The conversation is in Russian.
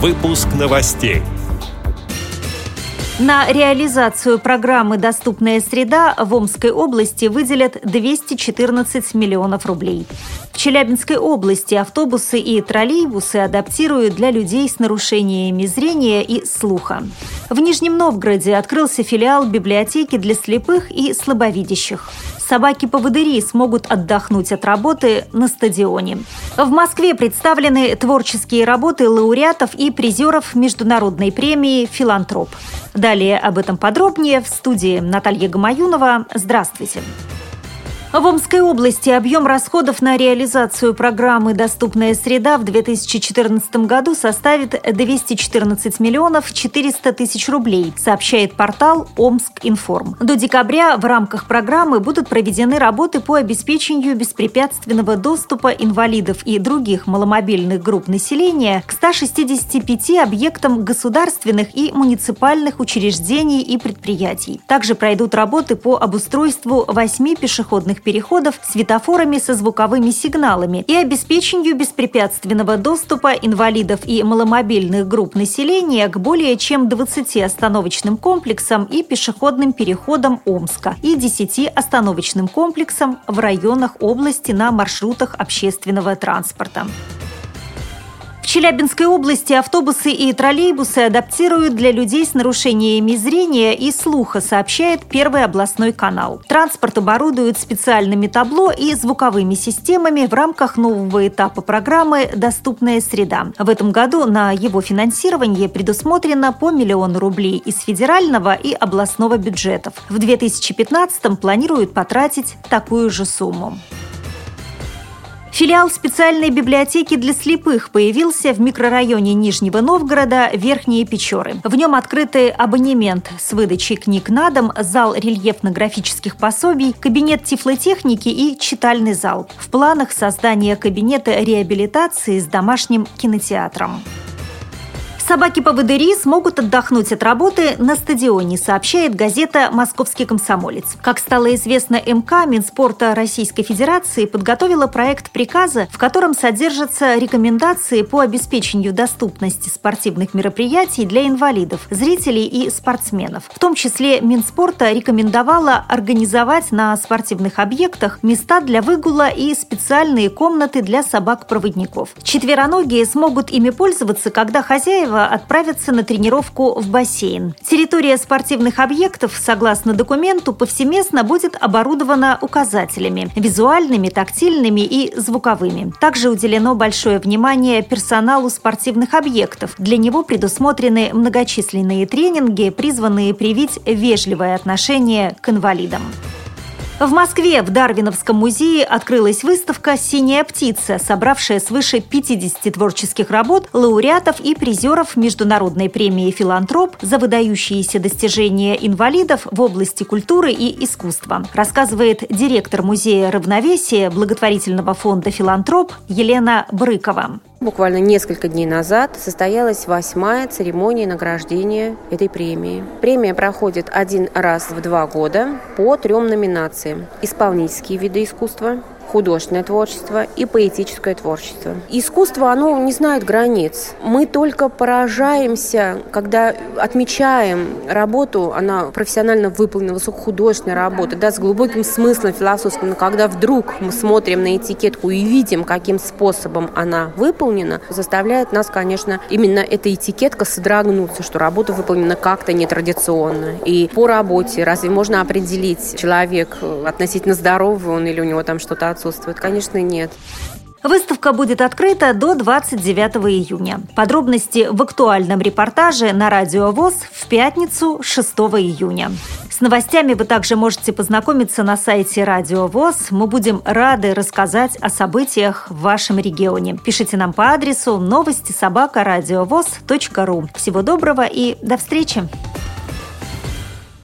Выпуск новостей. На реализацию программы «Доступная среда» в Омской области выделят 214 миллионов рублей. В Челябинской области автобусы и троллейбусы адаптируют для людей с нарушениями зрения и слуха. В Нижнем Новгороде открылся филиал библиотеки для слепых и слабовидящих собаки-поводыри смогут отдохнуть от работы на стадионе. В Москве представлены творческие работы лауреатов и призеров международной премии «Филантроп». Далее об этом подробнее в студии Наталья Гамаюнова. Здравствуйте. В Омской области объем расходов на реализацию программы «Доступная среда» в 2014 году составит 214 миллионов 400 тысяч рублей, сообщает портал «Омск-Информ». До декабря в рамках программы будут проведены работы по обеспечению беспрепятственного доступа инвалидов и других маломобильных групп населения к 165 объектам государственных и муниципальных учреждений и предприятий. Также пройдут работы по обустройству восьми пешеходных переходов светофорами со звуковыми сигналами и обеспечению беспрепятственного доступа инвалидов и маломобильных групп населения к более чем 20 остановочным комплексам и пешеходным переходам Омска и 10 остановочным комплексам в районах области на маршрутах общественного транспорта. В Челябинской области автобусы и троллейбусы адаптируют для людей с нарушениями зрения и слуха, сообщает Первый областной канал. Транспорт оборудуют специальными табло и звуковыми системами в рамках нового этапа программы «Доступная среда». В этом году на его финансирование предусмотрено по миллиону рублей из федерального и областного бюджетов. В 2015 планируют потратить такую же сумму. Филиал специальной библиотеки для слепых появился в микрорайоне Нижнего Новгорода Верхние Печоры. В нем открытый абонемент с выдачей книг на дом, зал рельефно-графических пособий, кабинет тифлотехники и читальный зал. В планах создание кабинета реабилитации с домашним кинотеатром. Собаки-поводыри смогут отдохнуть от работы на стадионе, сообщает газета «Московский комсомолец». Как стало известно МК, Минспорта Российской Федерации подготовила проект приказа, в котором содержатся рекомендации по обеспечению доступности спортивных мероприятий для инвалидов, зрителей и спортсменов. В том числе Минспорта рекомендовала организовать на спортивных объектах места для выгула и специальные комнаты для собак-проводников. Четвероногие смогут ими пользоваться, когда хозяева Кирова отправятся на тренировку в бассейн. Территория спортивных объектов, согласно документу, повсеместно будет оборудована указателями – визуальными, тактильными и звуковыми. Также уделено большое внимание персоналу спортивных объектов. Для него предусмотрены многочисленные тренинги, призванные привить вежливое отношение к инвалидам. В Москве в Дарвиновском музее открылась выставка «Синяя птица», собравшая свыше 50 творческих работ лауреатов и призеров Международной премии «Филантроп» за выдающиеся достижения инвалидов в области культуры и искусства, рассказывает директор музея равновесия благотворительного фонда «Филантроп» Елена Брыкова. Буквально несколько дней назад состоялась восьмая церемония награждения этой премии. Премия проходит один раз в два года по трем номинациям. Исполнительские виды искусства, художественное творчество и поэтическое творчество. Искусство, оно не знает границ. Мы только поражаемся, когда отмечаем работу, она профессионально выполнена, высокохудожественная работа, да, с глубоким смыслом философским, но когда вдруг мы смотрим на этикетку и видим, каким способом она выполнена, заставляет нас, конечно, именно эта этикетка содрогнуться, что работа выполнена как-то нетрадиционно. И по работе разве можно определить, человек относительно здоровый он или у него там что-то отсутствует? Конечно, нет. Выставка будет открыта до 29 июня. Подробности в актуальном репортаже на Радио ВОЗ в пятницу 6 июня. С новостями вы также можете познакомиться на сайте Радио ВОЗ. Мы будем рады рассказать о событиях в вашем регионе. Пишите нам по адресу новости собака ру. Всего доброго и до встречи!